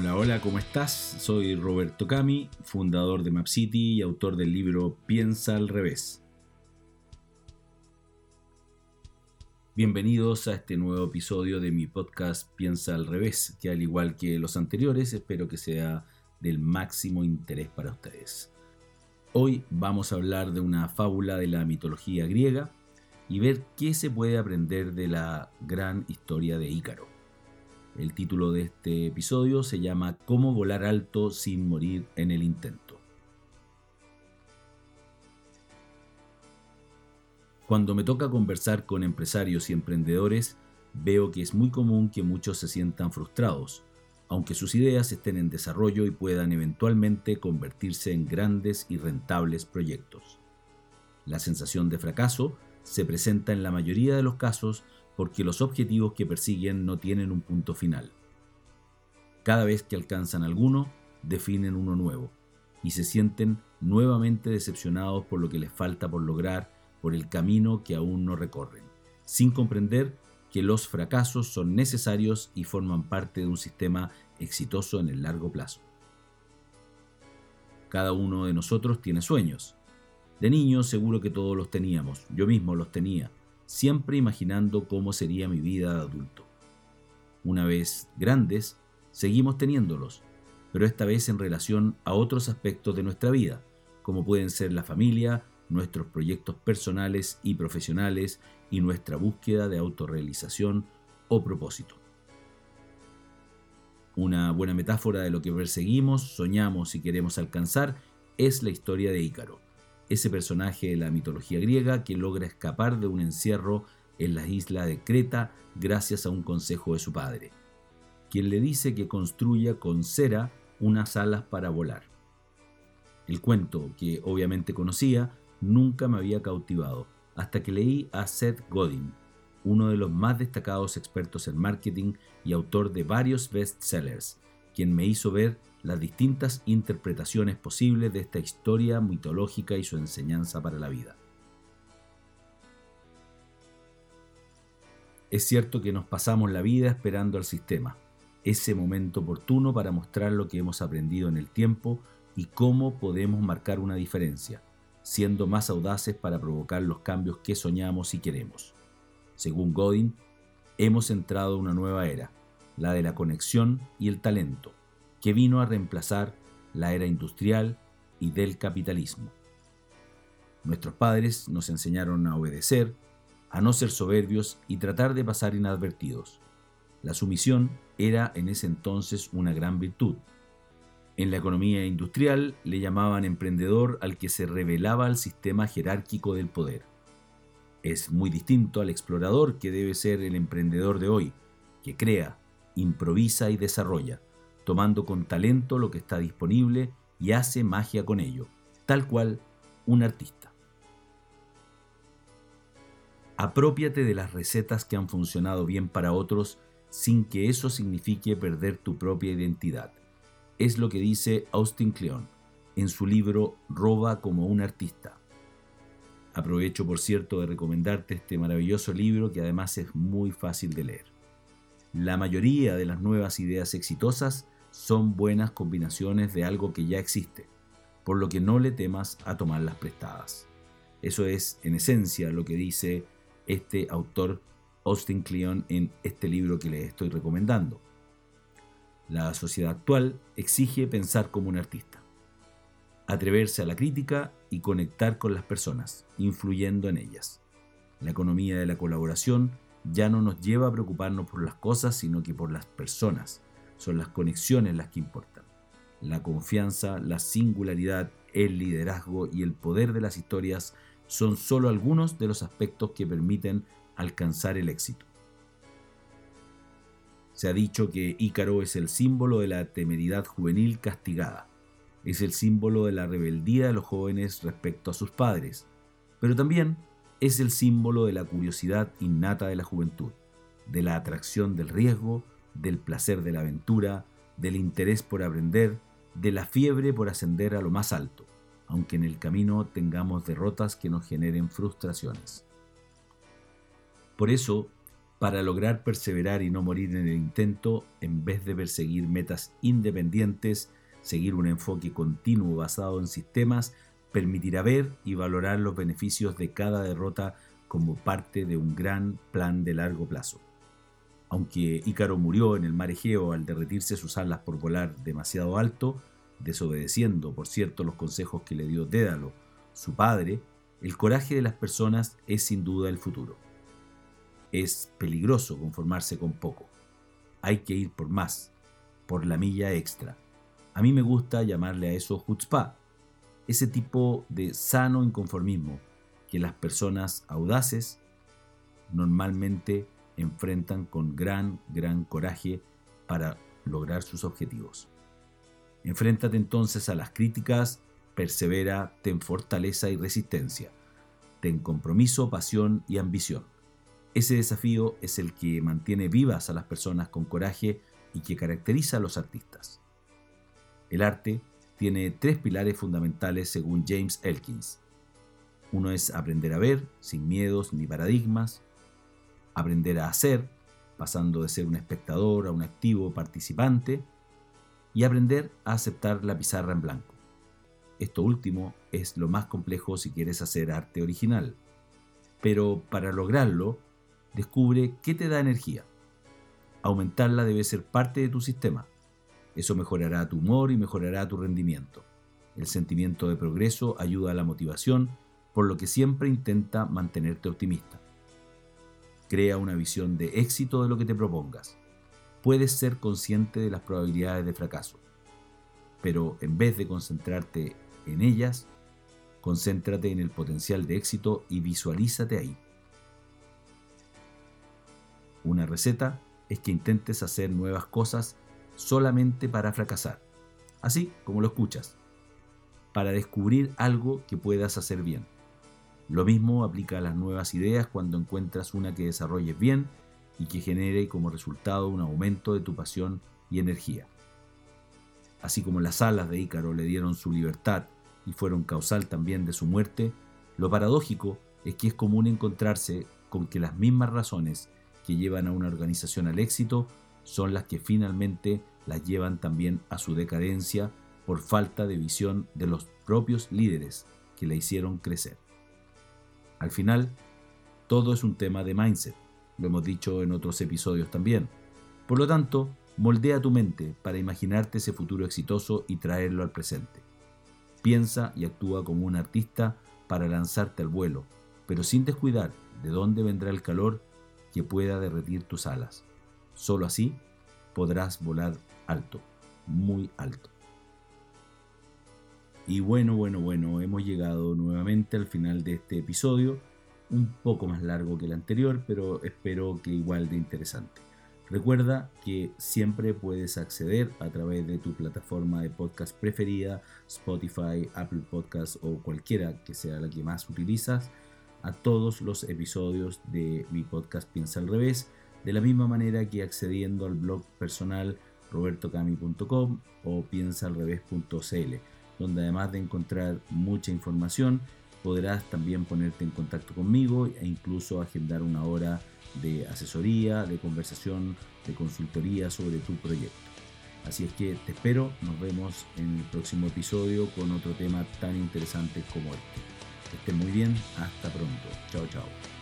Hola, hola, ¿cómo estás? Soy Roberto Cami, fundador de MapCity y autor del libro Piensa al revés. Bienvenidos a este nuevo episodio de mi podcast Piensa al revés, que al igual que los anteriores espero que sea del máximo interés para ustedes. Hoy vamos a hablar de una fábula de la mitología griega y ver qué se puede aprender de la gran historia de Ícaro. El título de este episodio se llama Cómo volar alto sin morir en el intento. Cuando me toca conversar con empresarios y emprendedores, veo que es muy común que muchos se sientan frustrados, aunque sus ideas estén en desarrollo y puedan eventualmente convertirse en grandes y rentables proyectos. La sensación de fracaso se presenta en la mayoría de los casos porque los objetivos que persiguen no tienen un punto final. Cada vez que alcanzan alguno, definen uno nuevo y se sienten nuevamente decepcionados por lo que les falta por lograr, por el camino que aún no recorren, sin comprender que los fracasos son necesarios y forman parte de un sistema exitoso en el largo plazo. Cada uno de nosotros tiene sueños. De niño seguro que todos los teníamos, yo mismo los tenía, siempre imaginando cómo sería mi vida adulto. Una vez grandes, seguimos teniéndolos, pero esta vez en relación a otros aspectos de nuestra vida, como pueden ser la familia, nuestros proyectos personales y profesionales y nuestra búsqueda de autorrealización o propósito. Una buena metáfora de lo que perseguimos, soñamos y queremos alcanzar es la historia de Ícaro ese personaje de la mitología griega que logra escapar de un encierro en la isla de Creta gracias a un consejo de su padre, quien le dice que construya con cera unas alas para volar. El cuento, que obviamente conocía, nunca me había cautivado, hasta que leí a Seth Godin, uno de los más destacados expertos en marketing y autor de varios bestsellers, quien me hizo ver las distintas interpretaciones posibles de esta historia mitológica y su enseñanza para la vida. Es cierto que nos pasamos la vida esperando al sistema, ese momento oportuno para mostrar lo que hemos aprendido en el tiempo y cómo podemos marcar una diferencia, siendo más audaces para provocar los cambios que soñamos y queremos. Según Godin, hemos entrado a una nueva era, la de la conexión y el talento, que vino a reemplazar la era industrial y del capitalismo. Nuestros padres nos enseñaron a obedecer, a no ser soberbios y tratar de pasar inadvertidos. La sumisión era en ese entonces una gran virtud. En la economía industrial le llamaban emprendedor al que se revelaba al sistema jerárquico del poder. Es muy distinto al explorador que debe ser el emprendedor de hoy, que crea, improvisa y desarrolla tomando con talento lo que está disponible y hace magia con ello, tal cual un artista. Apropiate de las recetas que han funcionado bien para otros sin que eso signifique perder tu propia identidad. Es lo que dice Austin Kleon en su libro Roba como un artista. Aprovecho, por cierto, de recomendarte este maravilloso libro que además es muy fácil de leer. La mayoría de las nuevas ideas exitosas son buenas combinaciones de algo que ya existe, por lo que no le temas a tomarlas prestadas. Eso es, en esencia, lo que dice este autor Austin Kleon en este libro que les estoy recomendando. La sociedad actual exige pensar como un artista, atreverse a la crítica y conectar con las personas, influyendo en ellas. La economía de la colaboración ya no nos lleva a preocuparnos por las cosas, sino que por las personas. Son las conexiones las que importan. La confianza, la singularidad, el liderazgo y el poder de las historias son solo algunos de los aspectos que permiten alcanzar el éxito. Se ha dicho que Ícaro es el símbolo de la temeridad juvenil castigada. Es el símbolo de la rebeldía de los jóvenes respecto a sus padres, pero también es el símbolo de la curiosidad innata de la juventud, de la atracción del riesgo, del placer de la aventura, del interés por aprender, de la fiebre por ascender a lo más alto, aunque en el camino tengamos derrotas que nos generen frustraciones. Por eso, para lograr perseverar y no morir en el intento, en vez de perseguir metas independientes, seguir un enfoque continuo basado en sistemas, permitirá ver y valorar los beneficios de cada derrota como parte de un gran plan de largo plazo. Aunque Ícaro murió en el mar Egeo al derretirse sus alas por volar demasiado alto, desobedeciendo, por cierto, los consejos que le dio Dédalo, su padre, el coraje de las personas es sin duda el futuro. Es peligroso conformarse con poco. Hay que ir por más, por la milla extra. A mí me gusta llamarle a eso chutzpah, ese tipo de sano inconformismo que las personas audaces normalmente enfrentan con gran, gran coraje para lograr sus objetivos. Enfréntate entonces a las críticas, persevera, ten fortaleza y resistencia, ten compromiso, pasión y ambición. Ese desafío es el que mantiene vivas a las personas con coraje y que caracteriza a los artistas. El arte tiene tres pilares fundamentales según James Elkins. Uno es aprender a ver, sin miedos ni paradigmas, aprender a hacer, pasando de ser un espectador a un activo participante, y aprender a aceptar la pizarra en blanco. Esto último es lo más complejo si quieres hacer arte original. Pero para lograrlo, descubre qué te da energía. Aumentarla debe ser parte de tu sistema. Eso mejorará tu humor y mejorará tu rendimiento. El sentimiento de progreso ayuda a la motivación, por lo que siempre intenta mantenerte optimista. Crea una visión de éxito de lo que te propongas. Puedes ser consciente de las probabilidades de fracaso, pero en vez de concentrarte en ellas, concéntrate en el potencial de éxito y visualízate ahí. Una receta es que intentes hacer nuevas cosas solamente para fracasar, así como lo escuchas, para descubrir algo que puedas hacer bien. Lo mismo aplica a las nuevas ideas cuando encuentras una que desarrolles bien y que genere como resultado un aumento de tu pasión y energía. Así como las alas de Ícaro le dieron su libertad y fueron causal también de su muerte, lo paradójico es que es común encontrarse con que las mismas razones que llevan a una organización al éxito son las que finalmente las llevan también a su decadencia por falta de visión de los propios líderes que la hicieron crecer. Al final, todo es un tema de mindset, lo hemos dicho en otros episodios también. Por lo tanto, moldea tu mente para imaginarte ese futuro exitoso y traerlo al presente. Piensa y actúa como un artista para lanzarte al vuelo, pero sin descuidar de dónde vendrá el calor que pueda derretir tus alas. Solo así podrás volar alto, muy alto. Y bueno, bueno, bueno, hemos llegado nuevamente al final de este episodio, un poco más largo que el anterior, pero espero que igual de interesante. Recuerda que siempre puedes acceder a través de tu plataforma de podcast preferida, Spotify, Apple Podcasts o cualquiera que sea la que más utilizas, a todos los episodios de mi podcast Piensa al revés, de la misma manera que accediendo al blog personal robertocami.com o piensaalrevés.cl, donde además de encontrar mucha información, podrás también ponerte en contacto conmigo e incluso agendar una hora de asesoría, de conversación, de consultoría sobre tu proyecto. Así es que te espero, nos vemos en el próximo episodio con otro tema tan interesante como este. Que muy bien, hasta pronto. Chao, chao.